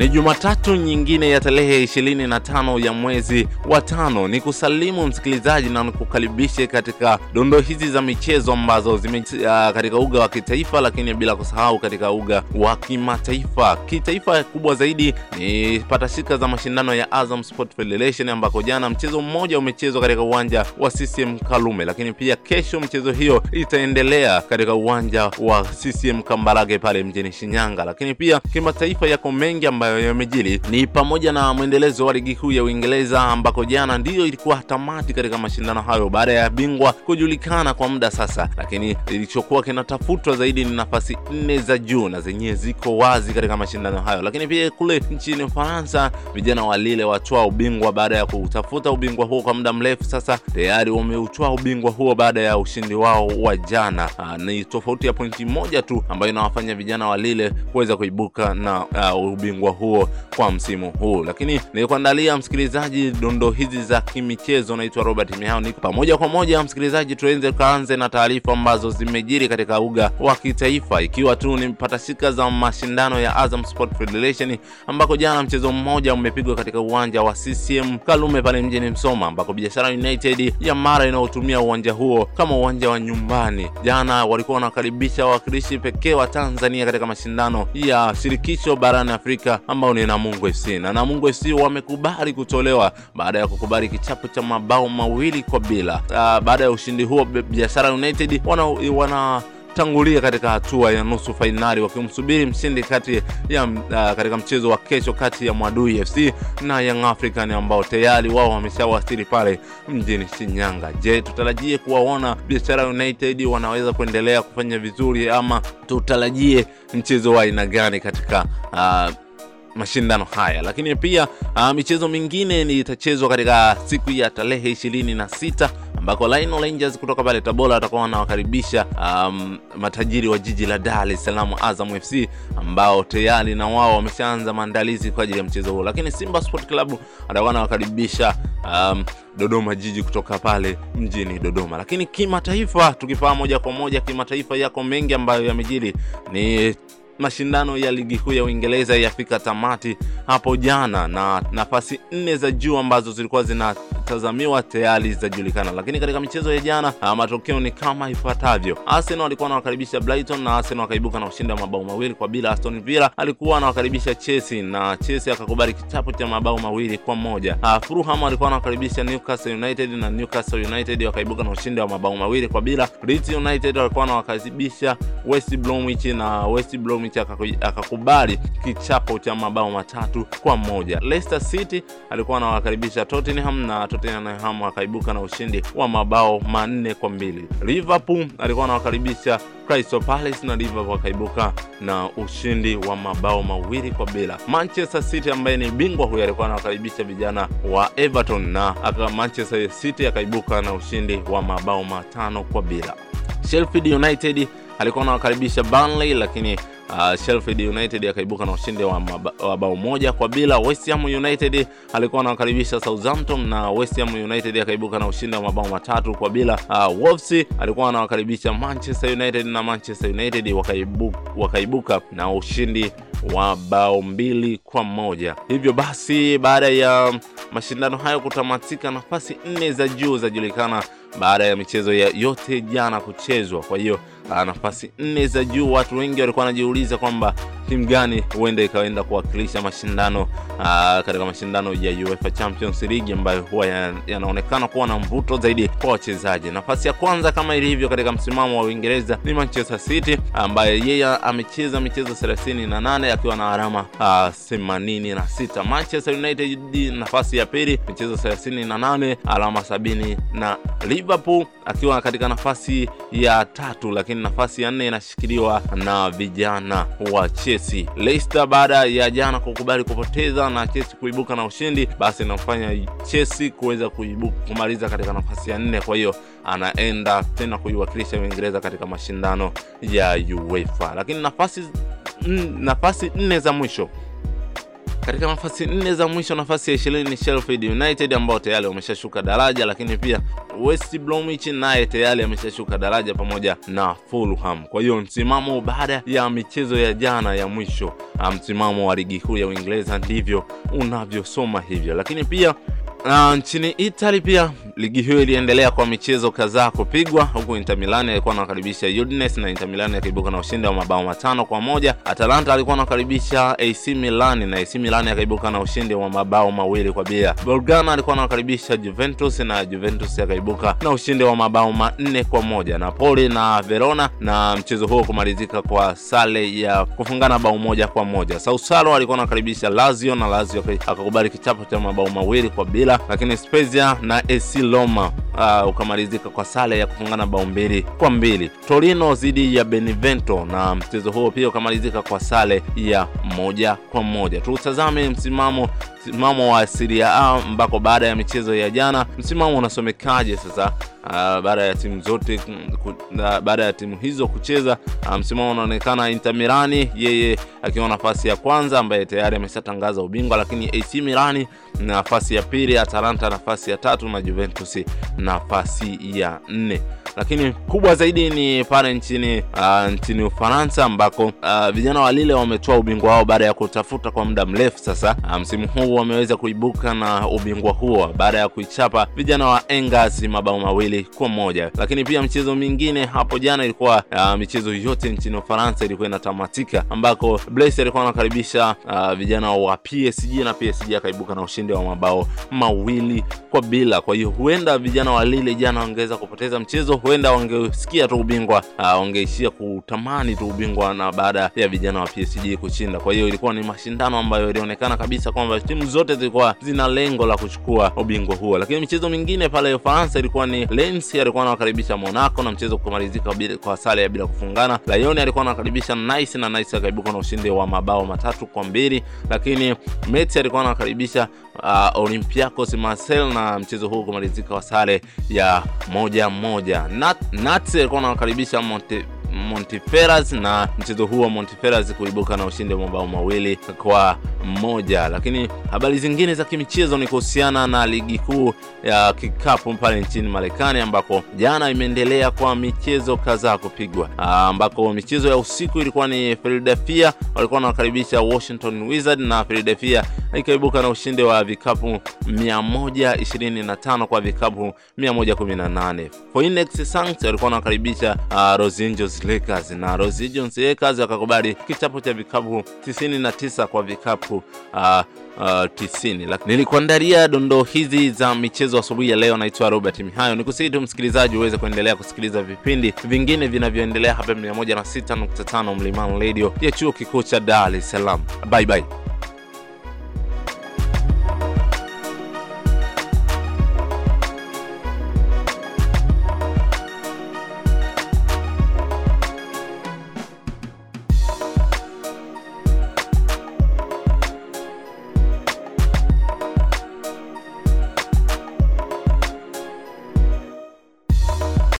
Ni Jumatatu nyingine ya tarehe 25 ya mwezi wa tano. Ni kusalimu msikilizaji na nikukaribishe katika dondo hizi za michezo ambazo zime uh, katika uga wa kitaifa, lakini bila kusahau katika uga wa kimataifa. Kitaifa kubwa zaidi ni patashika za mashindano ya Azam Sport Federation ambako jana mchezo mmoja umechezwa katika uwanja wa CCM Kalume, lakini pia kesho mchezo hiyo itaendelea katika uwanja wa CCM Kambarage pale mjini Shinyanga. Lakini pia kimataifa yako mengi ambayo yamejiri, ni pamoja na mwendelezo wa ligi kuu ya Uingereza ambako jana ndiyo ilikuwa tamati katika mashindano hayo baada ya bingwa kujulikana kwa muda sasa, lakini ilichokuwa kinatafutwa zaidi ni nafasi nne za juu na zenyewe ziko wazi katika mashindano hayo. Lakini pia kule nchini Ufaransa vijana wa Lille ubingwa baada ya kutafuta ubingwa huo kwa muda mrefu sasa, tayari wameutwaa ubingwa huo baada ya ushindi wao wa jana. Aa, ni tofauti ya pointi moja tu ambayo inawafanya vijana wa Lille kuweza kuibuka na uh, ubingwa huo kwa msimu huu. Lakini nilikuandalia msikilizaji dondo hizi za kimichezo. Naitwa Robert Mihao, niko pamoja kwa moja msikilizaji, tuenze kaanze na taarifa ambazo zimejiri katika uga wa kitaifa, ikiwa tu ni patashika za mashindano ya Azam Sport Federation ambako jana mchezo mmoja umepigwa katika uwanja wa CCM Kalume pale mjini Msoma, ambako Biashara United ya Mara inayotumia uwanja huo kama uwanja wa nyumbani, jana walikuwa wanakaribisha wawakilishi pekee wa Tanzania katika mashindano ya shirikisho barani Afrika ambao ni Namungo FC, na Namungo FC wamekubali kutolewa baada ya kukubali kichapo cha mabao mawili kwa bila. Uh, baada ya ushindi huo Biashara United wana, wana tangulia katika hatua ya nusu fainali wakimsubiri mshindi kati ya uh, katika mchezo wa kesho kati ya Mwadui FC na Young African ambao tayari wao wameshawasili pale mjini Shinyanga. Je, tutarajie kuwaona Biashara United wanaweza kuendelea kufanya vizuri ama tutarajie mchezo wa aina gani katika uh, mashindano haya lakini pia uh, michezo mingine itachezwa katika siku ya tarehe ishirini na sita ambako Lionel Rangers kutoka pale Tabora watakuwa wanawakaribisha um, matajiri wa jiji la Dar es Salaam Azam FC ambao tayari na wao wameshaanza maandalizi kwa ajili ya mchezo huo, lakini Simba Sport Club watakuwa wanawakaribisha um, Dodoma Jiji kutoka pale mjini Dodoma. Lakini kimataifa, tukifaa moja kwa moja kimataifa, yako mengi ambayo yamejiri ni mashindano ya ligi kuu ya Uingereza yafika tamati hapo jana na nafasi nne za juu ambazo zilikuwa zinatazamiwa tayari zitajulikana, lakini katika michezo ya jana matokeo ni kama ifuatavyo: Arsenal alikuwa anawakaribisha Brighton na Arsenal akaibuka na ushindi wa mabao mawili kwa bila. Aston Villa alikuwa anawakaribisha Chelsea na Chelsea akakubali kichapo cha mabao mawili kwa moja. Fulham alikuwa anawakaribisha Newcastle United na Newcastle United wakaibuka na ushindi wa mabao mawili kwa bila. Leeds United walikuwa anawakaribisha West Bromwich na West Bromwich akakubali kichapo cha mabao matatu kwa moja. Leicester City alikuwa anawakaribisha Tottenham na Tottenham akaibuka na ushindi wa mabao manne kwa mbili. Liverpool alikuwa anawakaribisha Crystal Palace na Liverpool akaibuka na ushindi wa mabao mawili kwa bila. Manchester City ambaye ni bingwa huyo alikuwa anawakaribisha vijana wa Everton na aka Manchester City akaibuka na ushindi wa mabao matano kwa bila. Sheffield United alikuwa anawakaribisha Burnley lakini Uh, Sheffield United akaibuka na ushindi wa, wa bao moja kwa bila. West Ham United alikuwa anawakaribisha Southampton na West Ham United akaibuka na ushindi wa mabao matatu kwa bila. Uh, Wolves alikuwa anawakaribisha Manchester United na Manchester United wakaibuka, wakaibuka na ushindi wa bao mbili kwa moja. Hivyo basi baada ya mashindano hayo kutamatika, nafasi nne za juu zajulikana baada ya michezo ya yote jana kuchezwa. Kwa hiyo nafasi nne za juu, watu wengi walikuwa wanajiuliza kwamba timu gani huenda ikaenda kuwakilisha mashindano aa, katika mashindano ya UEFA Champions League ambayo huwa yanaonekana kuwa na mvuto zaidi kwa wachezaji. Nafasi ya kwanza kama ilivyo katika msimamo wa Uingereza ni Manchester City ambaye yeye amecheza michezo 38 akiwa na alama 86. Manchester United nafasi ya pili michezo 38 alama 70 na Liverpool akiwa katika nafasi ya tatu, lakini nafasi ya nne inashikiliwa na vijana wa Chelsea. Leicester baada ya jana kukubali kupoteza na Chelsea kuibuka na ushindi, basi inamfanya Chelsea kuweza kumaliza katika nafasi ya nne. Kwa hiyo anaenda tena kuiwakilisha Uingereza katika mashindano ya UEFA, lakini nafasi nafasi nne za mwisho Katika nafasi nne za mwisho, nafasi ya ishirini ni Sheffield United ambao tayari wameshashuka daraja, lakini pia West Bromwich naye tayari ameshashuka daraja pamoja na Fulham. Kwa hiyo msimamo baada ya michezo ya jana ya mwisho, msimamo wa ligi kuu ya Uingereza ndivyo unavyosoma hivyo, lakini pia Uh, nchini Italy pia ligi hiyo iliendelea kwa michezo kadhaa kupigwa, huku Inter Milan alikuwa anakaribisha Udinese na Inter Milan akaibuka na ushindi wa mabao matano kwa moja. Atalanta alikuwa anakaribisha AC Milan na AC Milan akaibuka na ushindi wa mabao mawili kwa bila. Bologna alikuwa anakaribisha Juventus na Juventus akaibuka na ushindi wa mabao manne kwa moja. Napoli na Verona na mchezo huo kumalizika kwa sare ya kufungana bao moja kwa moja. Sassuolo alikuwa anakaribisha Lazio na Lazio akakubali kichapo cha mabao mawili kwa bila lakini Spezia na AC Roma uh, ukamalizika kwa sare ya kufungana bao mbili kwa mbili. Torino dhidi ya Benevento na mchezo huo pia ukamalizika kwa sare ya moja kwa moja. Tutazame msimamo msimamo wa Serie A ambako baada ya michezo ya jana msimamo unasomekaje sasa? Uh, baada ya timu zote uh, baada ya timu hizo kucheza uh, msimamo unaonekana Inter Milani yeye akiwa nafasi ya kwanza ambaye tayari ameshatangaza ubingwa, lakini AC Milani nafasi ya pili, Atalanta nafasi ya tatu na Juventus nafasi ya nne. Lakini kubwa zaidi ni pale nchini uh, nchini Ufaransa ambako uh, vijana wa Lille wametoa ubingwa wao baada ya kutafuta kwa muda mrefu sasa. Msimu msimu huu wameweza kuibuka na ubingwa huo baada ya kuichapa vijana wa Angers mabao mawili kwa moja. Lakini pia mchezo mingine hapo jana ilikuwa uh, michezo yote nchini Ufaransa ilikuwa inatamatika ambako alikuwa anakaribisha uh, vijana wa PSG na PSG akaibuka na ushindi wa mabao mawili kwa bila. Kwa hiyo huenda vijana wa Lille jana wangeweza kupoteza mchezo, huenda wangesikia tu ubingwa uh, wangeishia kutamani tu ubingwa na baada ya vijana wa PSG kushinda. Kwa hiyo ilikuwa ni mashindano ambayo ilionekana kabisa kwamba timu zote zilikuwa zina lengo la kuchukua ubingwa huo. Lakini michezo mingine pale Ufaransa ilikuwa ni Lens alikuwa anawakaribisha Monaco na mchezo kumalizika kwa sare ya bila kufungana. Lyon alikuwa anawakaribisha Nice na Nice akaibuka na ushindi wa mabao matatu kwa mbili. Lakini Metz alikuwa anawakaribisha uh, Olympiacos Marseille na mchezo huu kumalizika kwa sare ya moja moja. Nat, Nats alikuwa anawakaribisha Monte Montiferas na mchezo huo Montiferas kuibuka na ushindi wa mabao mawili kwa moja. Lakini habari zingine za kimichezo ni kuhusiana na ligi kuu ya kikapu pale nchini Marekani ambako jana imeendelea kwa michezo kadhaa kupigwa, ambako michezo ya usiku ilikuwa ni Philadelphia walikuwa wanawakaribisha Washington Wizards na Philadelphia ikaibuka na ushindi wa vikapu 125 kwa vikapu 118. Phoenix Suns walikuwa wanawakaribisha uh, Los Angeles Lakers na Los Angeles Lakers wakakubali kichapo cha vikapu 99 kwa vikapu uh, uh, 90. Nilikuandalia dondoo hizi za michezo asubuhi ya leo. Naitwa Robert Mihayo, nikusihi tu msikilizaji uweze kuendelea kusikiliza vipindi vingine vinavyoendelea hapa 106.5 Mlimani Radio ya chuo kikuu cha Dar es Salaam. Bye bye.